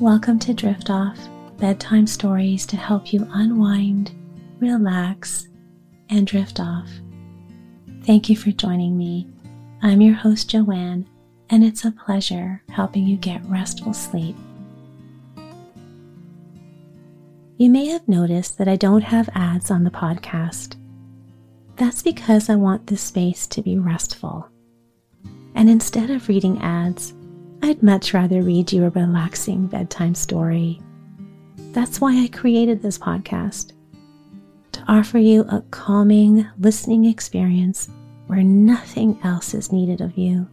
Welcome to Drift Off, bedtime stories to help you unwind, relax, and drift off. Thank you for joining me. I'm your host, Joanne, and it's a pleasure helping you get restful sleep. You may have noticed that I don't have ads on the podcast. That's because I want this space to be restful. And instead of reading ads, I'd much rather read you a relaxing bedtime story. That's why I created this podcast to offer you a calming listening experience where nothing else is needed of you.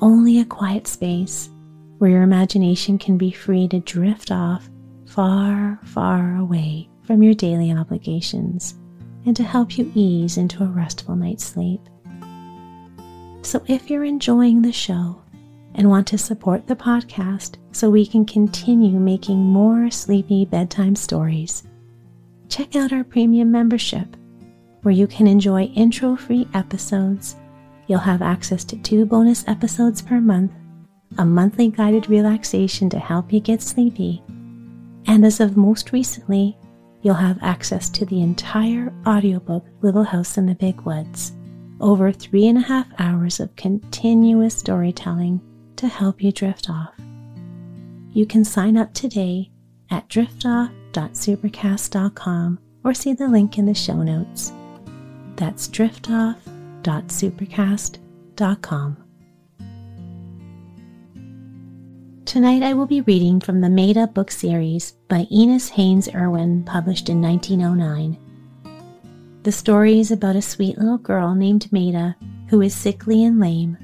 Only a quiet space where your imagination can be free to drift off far, far away from your daily obligations and to help you ease into a restful night's sleep. So if you're enjoying the show, and want to support the podcast so we can continue making more sleepy bedtime stories, check out our premium membership where you can enjoy intro free episodes. You'll have access to two bonus episodes per month, a monthly guided relaxation to help you get sleepy, and as of most recently, you'll have access to the entire audiobook Little House in the Big Woods. Over three and a half hours of continuous storytelling to help you drift off. You can sign up today at driftoff.supercast.com or see the link in the show notes. That's driftoff.supercast.com. Tonight I will be reading from the Maida book series by Inez Haynes Irwin, published in 1909. The story is about a sweet little girl named Maida who is sickly and lame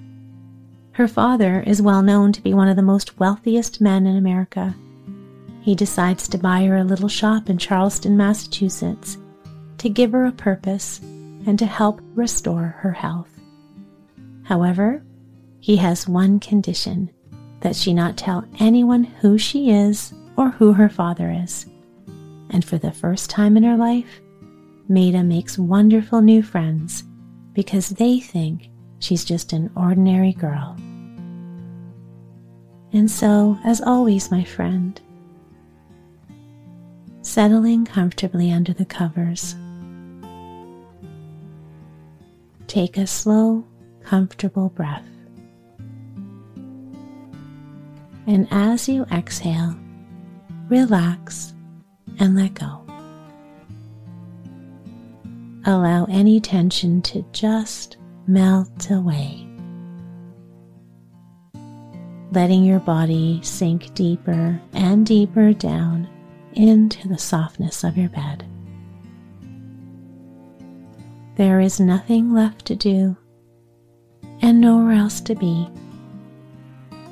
her father is well known to be one of the most wealthiest men in America. He decides to buy her a little shop in Charlestown, Massachusetts, to give her a purpose and to help restore her health. However, he has one condition that she not tell anyone who she is or who her father is. And for the first time in her life, Maida makes wonderful new friends because they think she's just an ordinary girl. And so, as always, my friend, settling comfortably under the covers, take a slow, comfortable breath. And as you exhale, relax and let go. Allow any tension to just melt away. Letting your body sink deeper and deeper down into the softness of your bed. There is nothing left to do and nowhere else to be.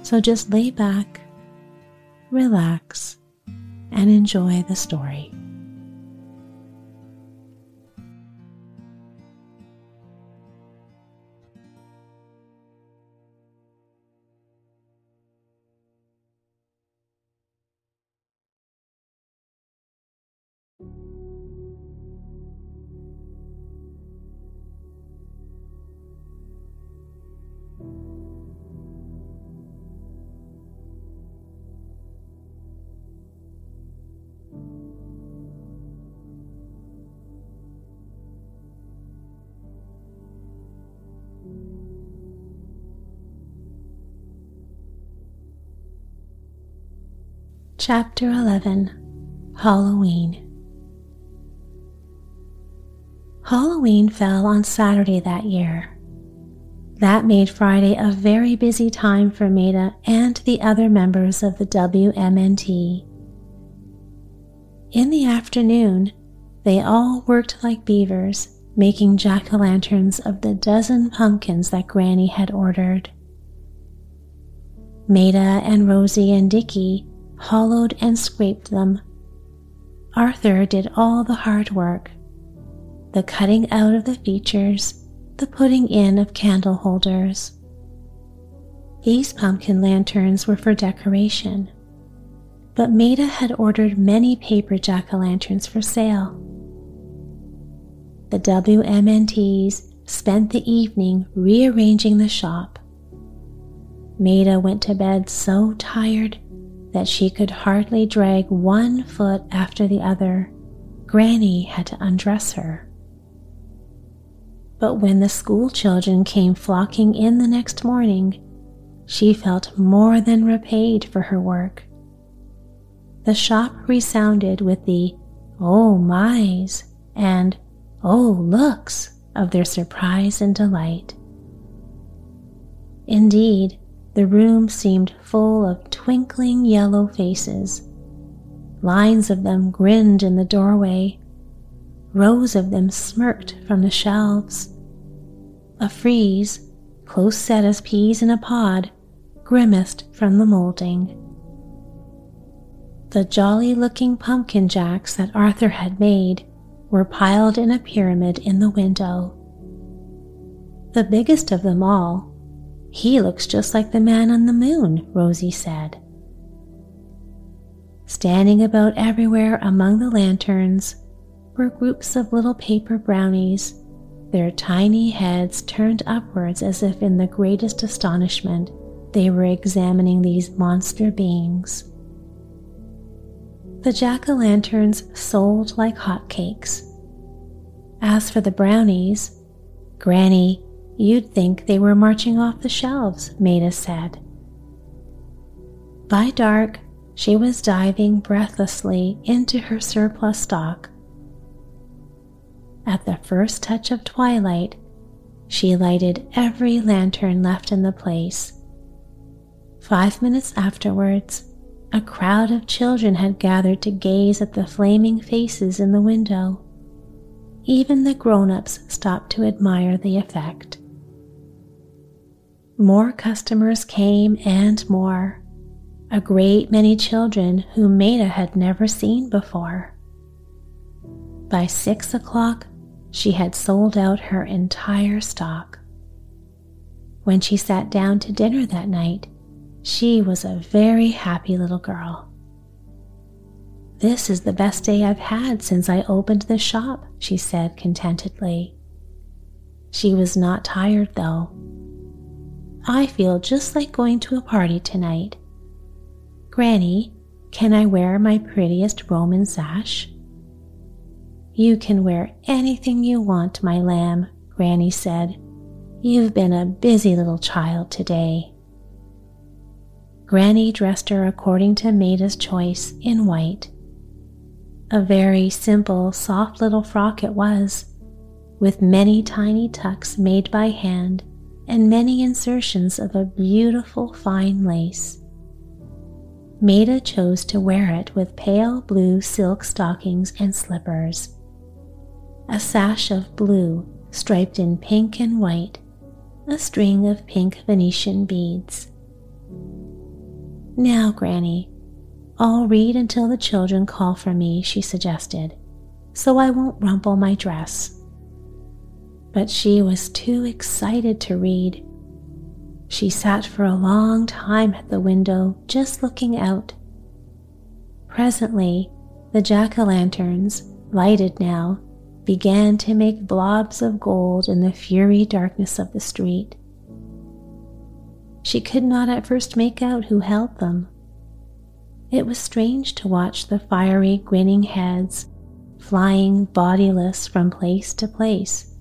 So just lay back, relax, and enjoy the story. Chapter 11 Halloween Halloween fell on Saturday that year. That made Friday a very busy time for Maida and the other members of the WMNT. In the afternoon, they all worked like beavers, making jack o' lanterns of the dozen pumpkins that Granny had ordered. Maida and Rosie and Dickie hollowed and scraped them. Arthur did all the hard work the cutting out of the features, the putting in of candle holders. These pumpkin lanterns were for decoration, but Maida had ordered many paper jack o' lanterns for sale. The WMNTs spent the evening rearranging the shop. Maida went to bed so tired that she could hardly drag one foot after the other, Granny had to undress her. But when the school children came flocking in the next morning, she felt more than repaid for her work. The shop resounded with the oh my's and oh looks of their surprise and delight. Indeed, the room seemed full of twinkling yellow faces. Lines of them grinned in the doorway. Rows of them smirked from the shelves. A frieze, close set as peas in a pod, grimaced from the molding. The jolly looking pumpkin jacks that Arthur had made were piled in a pyramid in the window. The biggest of them all he looks just like the man on the moon, Rosie said. Standing about everywhere among the lanterns were groups of little paper brownies, their tiny heads turned upwards as if in the greatest astonishment they were examining these monster beings. The jack o' lanterns sold like hotcakes. As for the brownies, Granny You'd think they were marching off the shelves, Maida said. By dark, she was diving breathlessly into her surplus stock. At the first touch of twilight, she lighted every lantern left in the place. Five minutes afterwards, a crowd of children had gathered to gaze at the flaming faces in the window. Even the grown ups stopped to admire the effect. More customers came and more, a great many children whom Maida had never seen before. By six o'clock, she had sold out her entire stock. When she sat down to dinner that night, she was a very happy little girl. This is the best day I've had since I opened the shop, she said contentedly. She was not tired, though I feel just like going to a party tonight. Granny, can I wear my prettiest Roman sash? You can wear anything you want, my lamb, Granny said. You've been a busy little child today. Granny dressed her according to Maida's choice in white. A very simple, soft little frock it was, with many tiny tucks made by hand and many insertions of a beautiful fine lace. Maida chose to wear it with pale blue silk stockings and slippers. A sash of blue striped in pink and white, a string of pink Venetian beads. Now, Granny, I'll read until the children call for me, she suggested, so I won't rumple my dress but she was too excited to read. She sat for a long time at the window, just looking out. Presently, the jack o' lanterns, lighted now, began to make blobs of gold in the fury darkness of the street. She could not at first make out who held them. It was strange to watch the fiery, grinning heads flying bodiless from place to place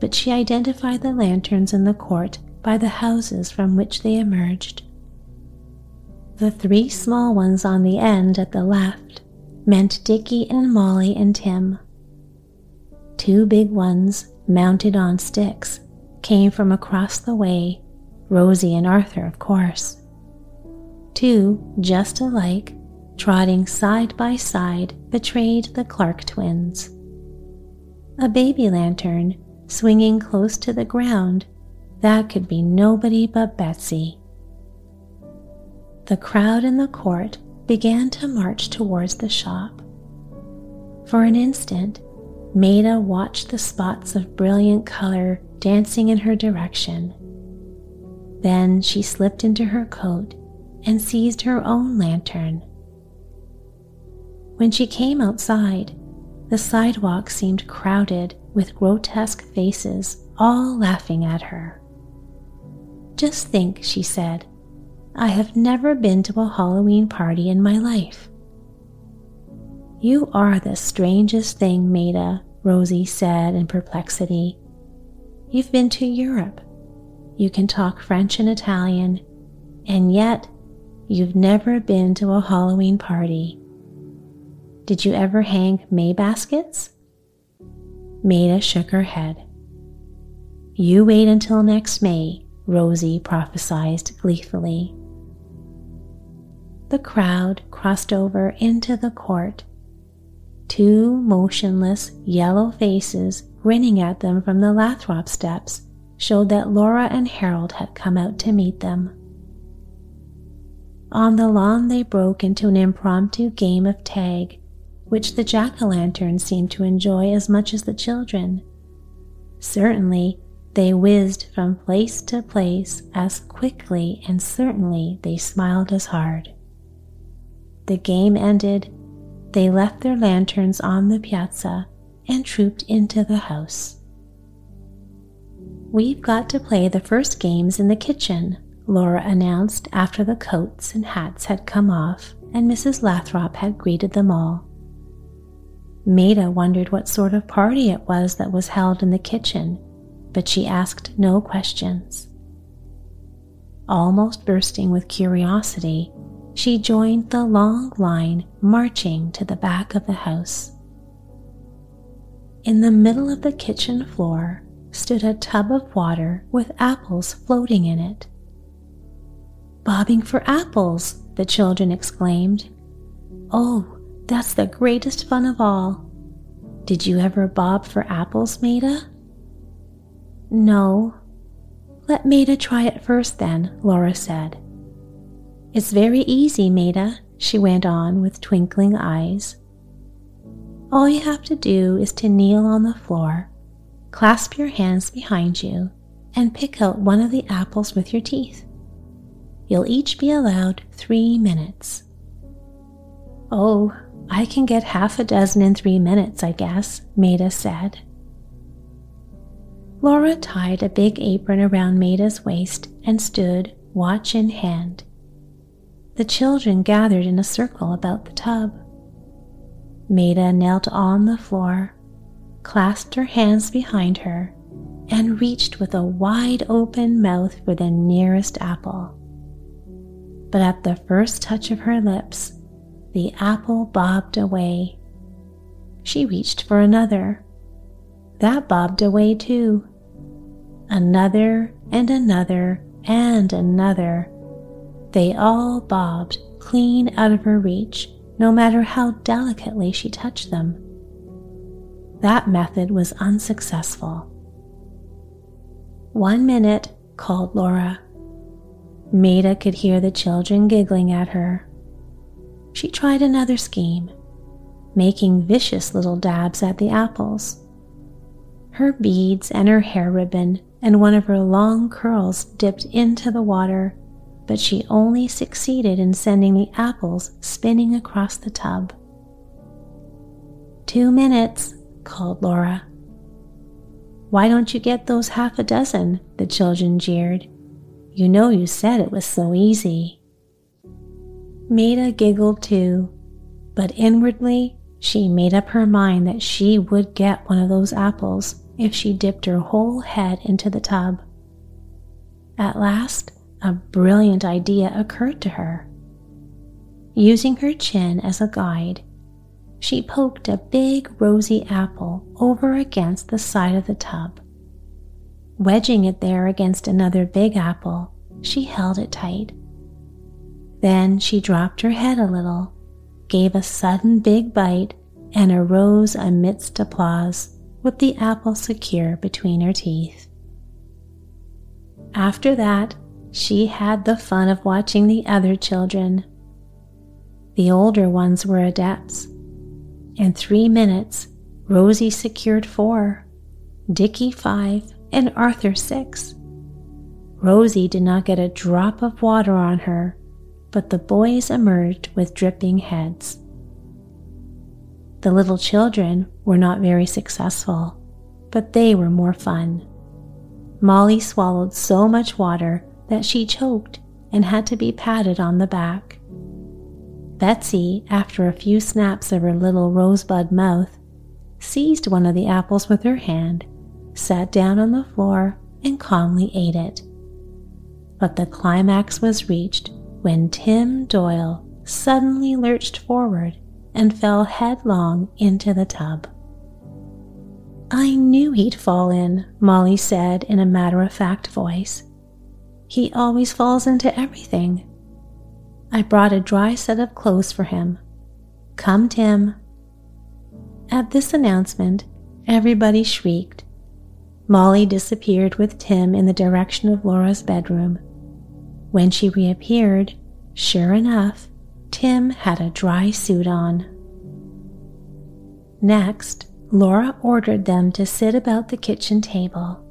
but she identified the lanterns in the court by the houses from which they emerged. The three small ones on the end at the left meant Dickie and Molly and Tim. Two big ones, mounted on sticks, came from across the way, Rosie and Arthur, of course. Two, just alike, trotting side by side, betrayed the Clark twins. A baby lantern swinging close to the ground, that could be nobody but Betsy. The crowd in the court began to march towards the shop. For an instant, Maida watched the spots of brilliant color dancing in her direction. Then she slipped into her coat and seized her own lantern. When she came outside, the sidewalk seemed crowded with grotesque faces, all laughing at her. Just think, she said, I have never been to a Halloween party in my life. You are the strangest thing, Maida, Rosie said in perplexity. You've been to Europe. You can talk French and Italian, and yet you've never been to a Halloween party. Did you ever hang May baskets? Maida shook her head. You wait until next May, Rosie prophesied gleefully. The crowd crossed over into the court. Two motionless yellow faces grinning at them from the Lathrop steps showed that Laura and Harold had come out to meet them. On the lawn, they broke into an impromptu game of tag, which the jack o' lanterns seemed to enjoy as much as the children. Certainly, they whizzed from place to place as quickly, and certainly they smiled as hard. The game ended, they left their lanterns on the piazza and trooped into the house. We've got to play the first games in the kitchen, Laura announced after the coats and hats had come off and Mrs. Lathrop had greeted them all. Maida wondered what sort of party it was that was held in the kitchen, but she asked no questions. Almost bursting with curiosity, she joined the long line marching to the back of the house. In the middle of the kitchen floor stood a tub of water with apples floating in it. Bobbing for apples, the children exclaimed. Oh, that's the greatest fun of all. Did you ever bob for apples, Maida? No. Let Maida try it first, then, Laura said. It's very easy, Maida, she went on with twinkling eyes. All you have to do is to kneel on the floor, clasp your hands behind you, and pick out one of the apples with your teeth. You'll each be allowed three minutes. Oh, I can get half a dozen in three minutes, I guess, Maida said. Laura tied a big apron around Maida's waist and stood, watch in hand. The children gathered in a circle about the tub. Maida knelt on the floor, clasped her hands behind her, and reached with a wide open mouth for the nearest apple. But at the first touch of her lips, the apple bobbed away. She reached for another. That bobbed away too. Another and another and another. They all bobbed clean out of her reach no matter how delicately she touched them. That method was unsuccessful. One minute, called Laura. Maida could hear the children giggling at her. She tried another scheme, making vicious little dabs at the apples. Her beads and her hair ribbon and one of her long curls dipped into the water but she only succeeded in sending the apples spinning across the tub. Two minutes, called Laura. Why don't you get those half a dozen? the children jeered. You know you said it was so easy. Maida giggled too, but inwardly she made up her mind that she would get one of those apples if she dipped her whole head into the tub. At last, a brilliant idea occurred to her. Using her chin as a guide, she poked a big rosy apple over against the side of the tub. Wedging it there against another big apple, she held it tight. Then she dropped her head a little, gave a sudden big bite, and arose amidst applause with the apple secure between her teeth. After that, she had the fun of watching the other children. The older ones were adepts. In three minutes, Rosie secured four, Dickie five, and Arthur six. Rosie did not get a drop of water on her, but the boys emerged with dripping heads. The little children were not very successful, but they were more fun. Molly swallowed so much water that she choked and had to be patted on the back. Betsy, after a few snaps of her little rosebud mouth, seized one of the apples with her hand, sat down on the floor, and calmly ate it. But the climax was reached when Tim Doyle suddenly lurched forward and fell headlong into the tub. I knew he'd fall in, Molly said in a matter of fact voice. He always falls into everything. I brought a dry set of clothes for him. Come, Tim. At this announcement, everybody shrieked. Molly disappeared with Tim in the direction of Laura's bedroom. When she reappeared, sure enough, Tim had a dry suit on. Next, Laura ordered them to sit about the kitchen table.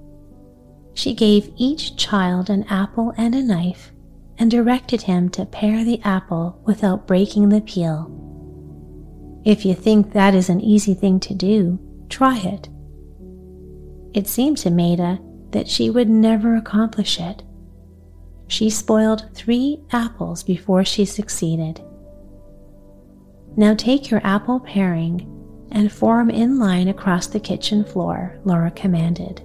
She gave each child an apple and a knife and directed him to pare the apple without breaking the peel. If you think that is an easy thing to do, try it. It seemed to Maida that she would never accomplish it. She spoiled three apples before she succeeded. Now take your apple paring and form in line across the kitchen floor, Laura commanded.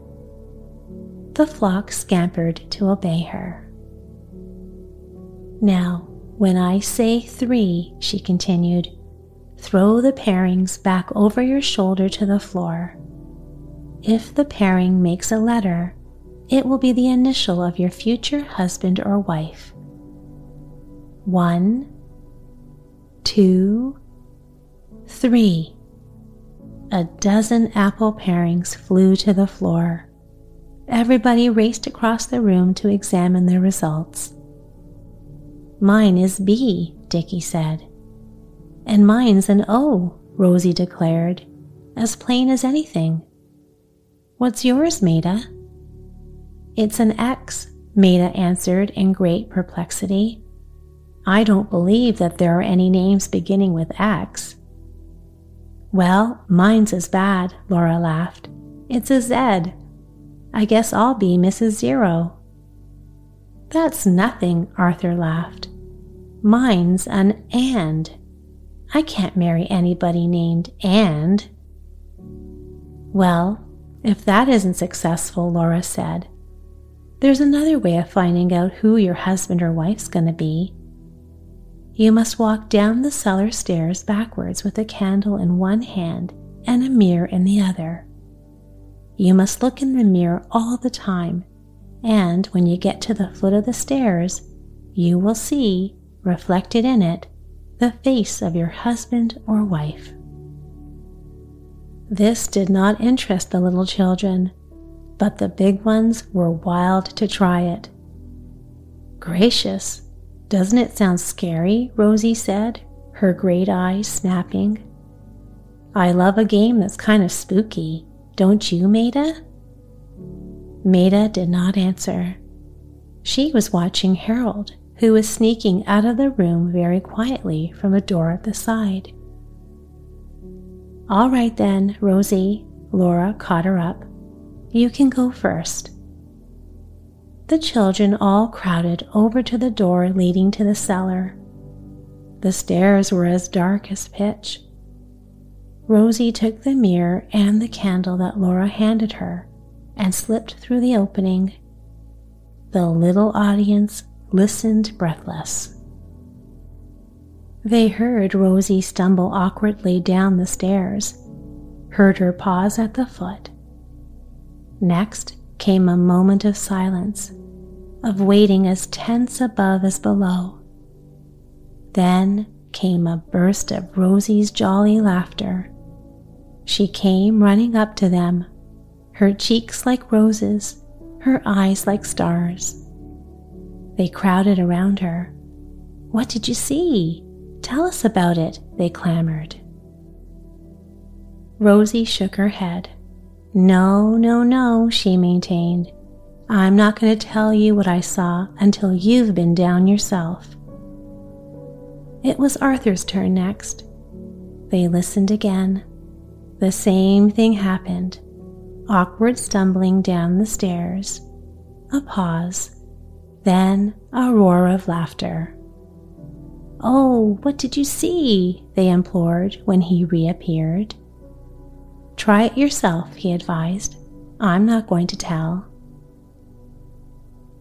The flock scampered to obey her. Now, when I say three, she continued, throw the parings back over your shoulder to the floor. If the paring makes a letter, it will be the initial of your future husband or wife. One, two, three. A dozen apple parings flew to the floor. Everybody raced across the room to examine their results. Mine is B, Dickie said. And mine's an O, Rosie declared, as plain as anything. What's yours, Maida? It's an X, Maida answered in great perplexity. I don't believe that there are any names beginning with X. Well, mine's as bad, Laura laughed. It's a Z. I guess I'll be Mrs. Zero. That's nothing, Arthur laughed. Mine's an and. I can't marry anybody named and. Well, if that isn't successful, Laura said, there's another way of finding out who your husband or wife's going to be. You must walk down the cellar stairs backwards with a candle in one hand and a mirror in the other. You must look in the mirror all the time, and when you get to the foot of the stairs, you will see, reflected in it, the face of your husband or wife. This did not interest the little children, but the big ones were wild to try it. Gracious, doesn't it sound scary? Rosie said, her great eyes snapping. I love a game that's kind of spooky, don't you, Maida? Maida did not answer. She was watching Harold, who was sneaking out of the room very quietly from a door at the side. All right then, Rosie, Laura caught her up. You can go first. The children all crowded over to the door leading to the cellar. The stairs were as dark as pitch. Rosie took the mirror and the candle that Laura handed her and slipped through the opening. The little audience listened breathless. They heard Rosie stumble awkwardly down the stairs, heard her pause at the foot. Next came a moment of silence of waiting as tense above as below. Then came a burst of Rosie's jolly laughter. She came running up to them, her cheeks like roses, her eyes like stars. They crowded around her. What did you see? Tell us about it, they clamored. Rosie shook her head. No, no, no, she maintained. I'm not going to tell you what I saw until you've been down yourself. It was Arthur's turn next. They listened again. The same thing happened awkward stumbling down the stairs, a pause, Then a roar of laughter. Oh, what did you see? They implored when he reappeared. Try it yourself, he advised. I'm not going to tell.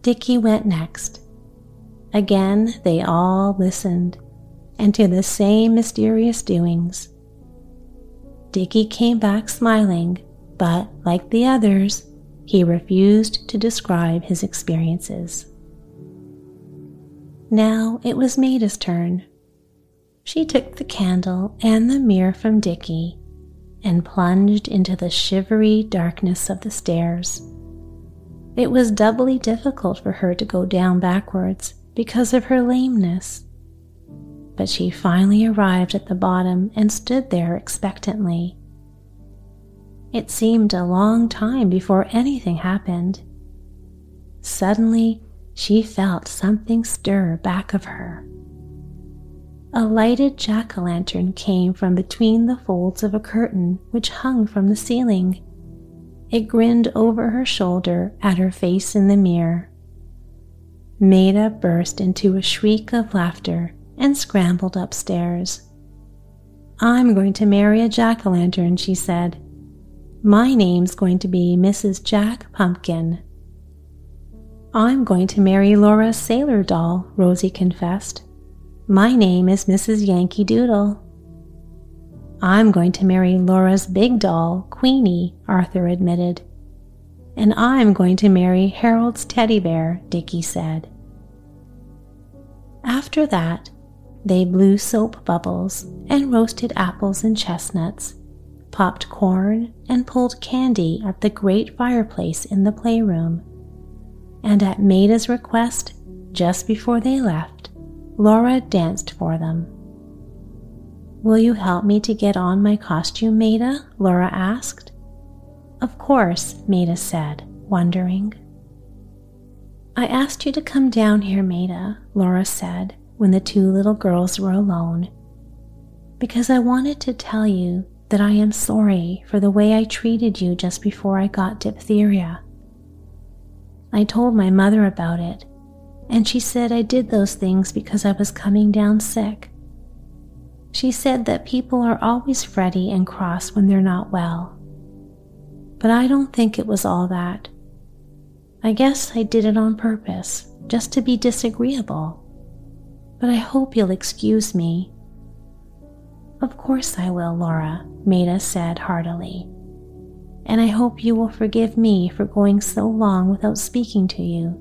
Dickie went next. Again, they all listened, and to the same mysterious doings. Dickie came back smiling, but like the others, he refused to describe his experiences. Now it was Maida's turn. She took the candle and the mirror from Dickie and plunged into the shivery darkness of the stairs. It was doubly difficult for her to go down backwards because of her lameness. But she finally arrived at the bottom and stood there expectantly. It seemed a long time before anything happened. Suddenly, she felt something stir back of her. A lighted jack o' lantern came from between the folds of a curtain which hung from the ceiling. It grinned over her shoulder at her face in the mirror. Maida burst into a shriek of laughter and scrambled upstairs. I'm going to marry a jack o' lantern, she said. My name's going to be Mrs. Jack Pumpkin. I'm going to marry Laura's sailor doll, Rosie confessed. My name is Mrs. Yankee Doodle. I'm going to marry Laura's big doll, Queenie, Arthur admitted. And I'm going to marry Harold's teddy bear, Dickie said. After that, they blew soap bubbles and roasted apples and chestnuts, popped corn and pulled candy at the great fireplace in the playroom and at Maida's request, just before they left, Laura danced for them. Will you help me to get on my costume, Maida? Laura asked. Of course, Maida said, wondering. I asked you to come down here, Maida, Laura said when the two little girls were alone, because I wanted to tell you that I am sorry for the way I treated you just before I got diphtheria. I told my mother about it, and she said I did those things because I was coming down sick. She said that people are always fretty and cross when they're not well. But I don't think it was all that. I guess I did it on purpose, just to be disagreeable. But I hope you'll excuse me. Of course I will, Laura, Maida said heartily and I hope you will forgive me for going so long without speaking to you.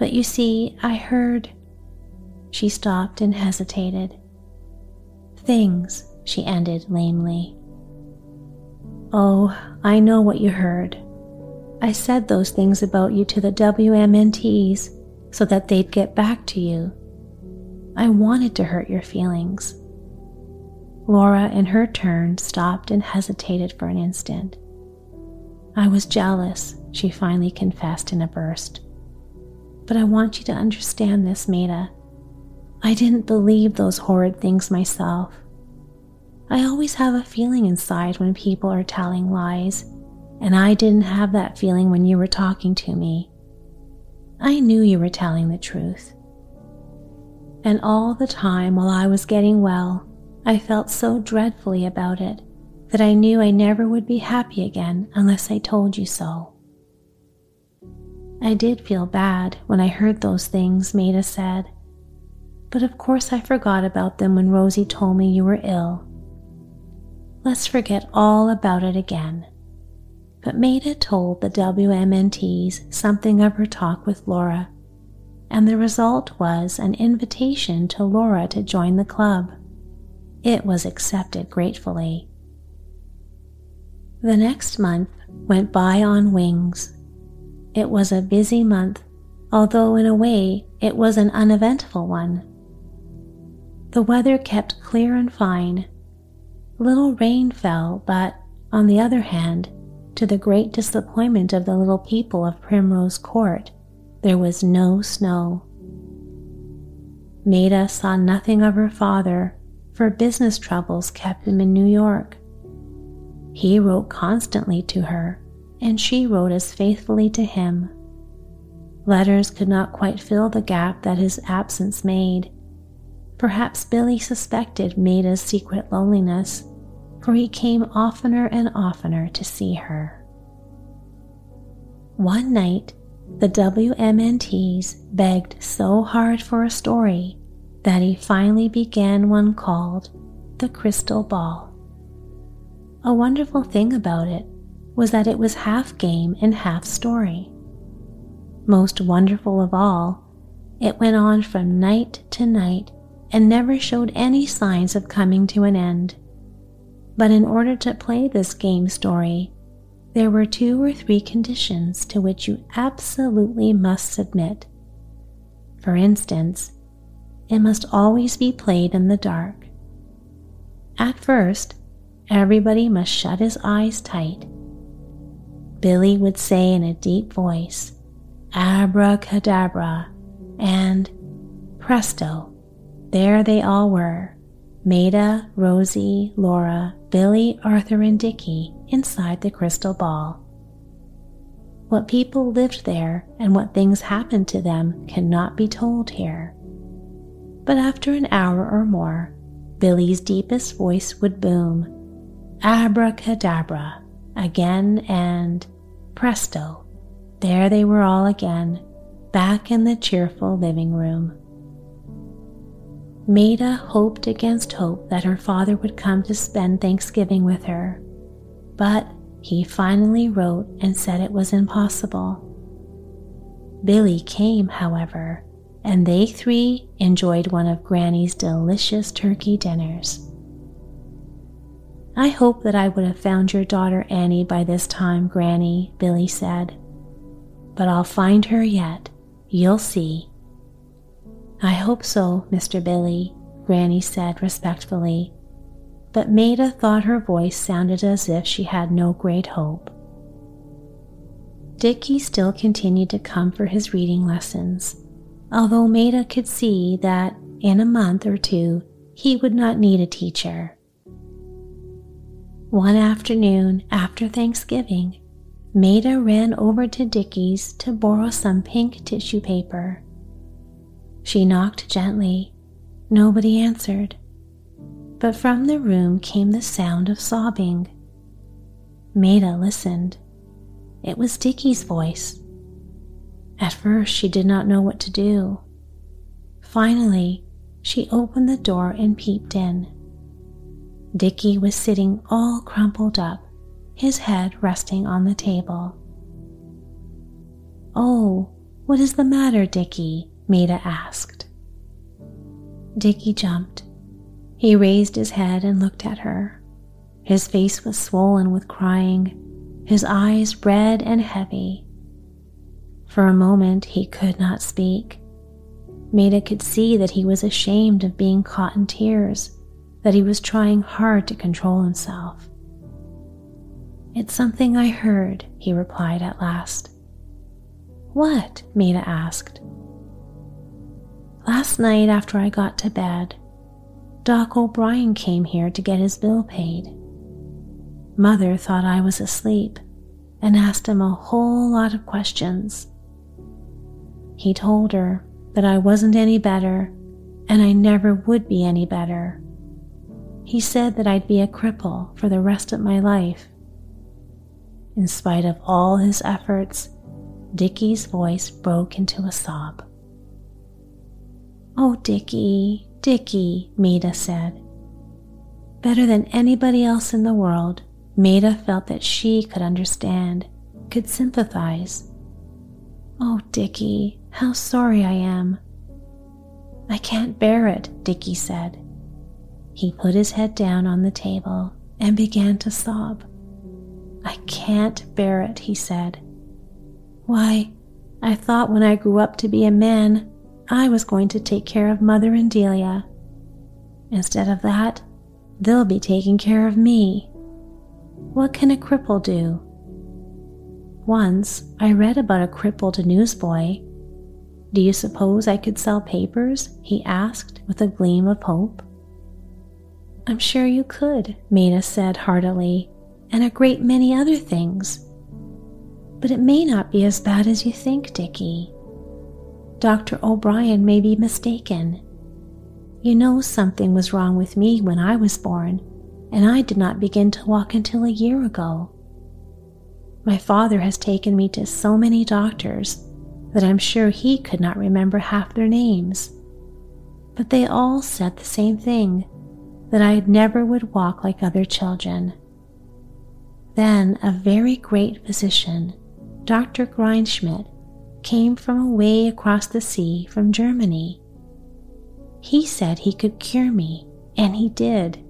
But you see, I heard. She stopped and hesitated. Things, she ended lamely. Oh, I know what you heard. I said those things about you to the WMNTs so that they'd get back to you. I wanted to hurt your feelings. Laura, in her turn, stopped and hesitated for an instant. I was jealous, she finally confessed in a burst. But I want you to understand this, Maida. I didn't believe those horrid things myself. I always have a feeling inside when people are telling lies, and I didn't have that feeling when you were talking to me. I knew you were telling the truth. And all the time while I was getting well, I felt so dreadfully about it that I knew I never would be happy again unless I told you so. I did feel bad when I heard those things Maida said, but of course I forgot about them when Rosie told me you were ill. Let's forget all about it again. But Maida told the WMNTs something of her talk with Laura, and the result was an invitation to Laura to join the club. It was accepted gratefully. The next month went by on wings. It was a busy month, although in a way it was an uneventful one. The weather kept clear and fine. Little rain fell, but, on the other hand, to the great disappointment of the little people of Primrose Court, there was no snow. Maida saw nothing of her father, for business troubles kept him in New York. He wrote constantly to her, and she wrote as faithfully to him. Letters could not quite fill the gap that his absence made. Perhaps Billy suspected Maida's secret loneliness, for he came oftener and oftener to see her. One night, the WMNTs begged so hard for a story that he finally began one called The Crystal Ball. A wonderful thing about it was that it was half game and half story. Most wonderful of all, it went on from night to night and never showed any signs of coming to an end. But in order to play this game story, there were two or three conditions to which you absolutely must submit. For instance, it must always be played in the dark. At first, everybody must shut his eyes tight. Billy would say in a deep voice, Abracadabra, and presto, there they all were Maida, Rosie, Laura, Billy, Arthur, and Dickie inside the crystal ball. What people lived there and what things happened to them cannot be told here. But after an hour or more, Billy's deepest voice would boom Abracadabra again, and presto, there they were all again, back in the cheerful living room. Maida hoped against hope that her father would come to spend Thanksgiving with her, but he finally wrote and said it was impossible. Billy came, however, and they three enjoyed one of Granny's delicious turkey dinners. I hope that I would have found your daughter Annie by this time, Granny, Billy said. But I'll find her yet. You'll see. I hope so, Mr. Billy, Granny said respectfully, but Maida thought her voice sounded as if she had no great hope. Dickie still continued to come for his reading lessons, although Maida could see that in a month or two he would not need a teacher. One afternoon after Thanksgiving, Maida ran over to Dickie's to borrow some pink tissue paper. She knocked gently. Nobody answered. But from the room came the sound of sobbing. Maida listened. It was Dickie's voice. At first, she did not know what to do. Finally, she opened the door and peeped in. Dickie was sitting all crumpled up, his head resting on the table. Oh, what is the matter, Dickie? Maida asked. Dickie jumped. He raised his head and looked at her. His face was swollen with crying, his eyes red and heavy. For a moment he could not speak. Maida could see that he was ashamed of being caught in tears, that he was trying hard to control himself. It's something I heard, he replied at last. What? Maida asked. Last night, after I got to bed, Doc O'Brien came here to get his bill paid. Mother thought I was asleep and asked him a whole lot of questions. He told her that I wasn't any better and I never would be any better. He said that I'd be a cripple for the rest of my life. In spite of all his efforts, Dickie's voice broke into a sob. Oh, Dickie, Dickie, Maida said. Better than anybody else in the world, Maida felt that she could understand, could sympathize. Oh, Dickie, how sorry I am. I can't bear it, Dickie said. He put his head down on the table and began to sob. I can't bear it, he said. Why, I thought when I grew up to be a man, I was going to take care of Mother and Delia. Instead of that, they'll be taking care of me. What can a cripple do? Once I read about a crippled newsboy. Do you suppose I could sell papers? he asked with a gleam of hope. I'm sure you could, Maida said heartily, and a great many other things. But it may not be as bad as you think, Dickie. Dr. O'Brien may be mistaken. You know something was wrong with me when I was born, and I did not begin to walk until a year ago. My father has taken me to so many doctors that I'm sure he could not remember half their names. But they all said the same thing that I never would walk like other children. Then a very great physician, Dr. Grindschmidt, came from away across the sea from Germany. He said he could cure me, and he did.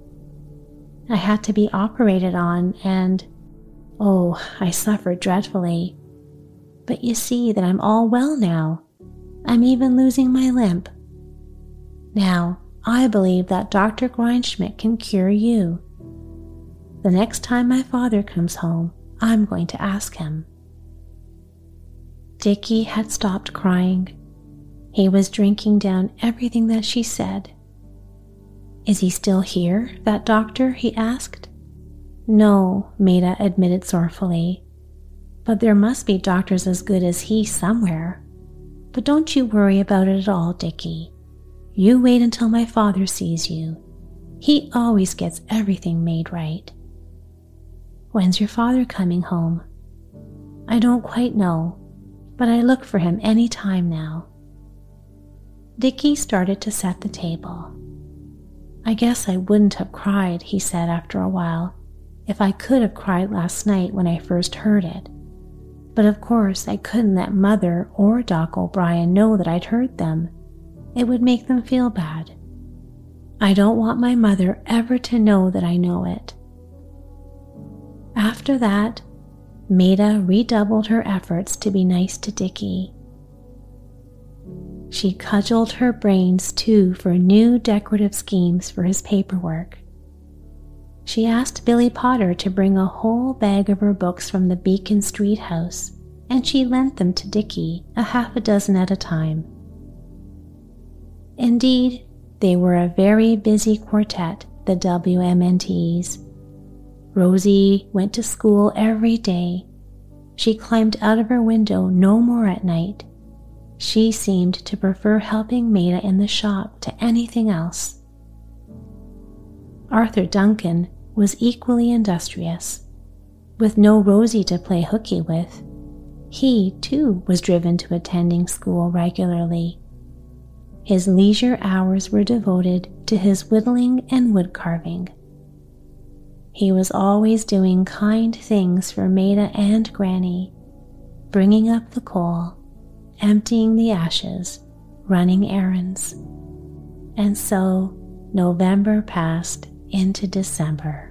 I had to be operated on, and oh, I suffered dreadfully. But you see that I'm all well now. I'm even losing my limp. Now, I believe that Dr. Grindschmidt can cure you. The next time my father comes home, I'm going to ask him. Dickie had stopped crying. He was drinking down everything that she said. Is he still here, that doctor? he asked. No, Maida admitted sorrowfully. But there must be doctors as good as he somewhere. But don't you worry about it at all, Dickie. You wait until my father sees you. He always gets everything made right. When's your father coming home? I don't quite know, but I look for him any time now. Dickie started to set the table. I guess I wouldn't have cried, he said after a while, if I could have cried last night when I first heard it. But of course, I couldn't let Mother or Doc O'Brien know that I'd heard them. It would make them feel bad. I don't want my mother ever to know that I know it. After that, Maida redoubled her efforts to be nice to Dickie. She cudgeled her brains too for new decorative schemes for his paperwork. She asked Billy Potter to bring a whole bag of her books from the Beacon Street house, and she lent them to Dickie a half a dozen at a time. Indeed, they were a very busy quartet, the WMNTs. Rosie went to school every day. She climbed out of her window no more at night. She seemed to prefer helping Maida in the shop to anything else. Arthur Duncan was equally industrious. With no Rosie to play hooky with, he too was driven to attending school regularly. His leisure hours were devoted to his whittling and wood carving. He was always doing kind things for Maida and Granny, bringing up the coal, emptying the ashes, running errands. And so November passed into December.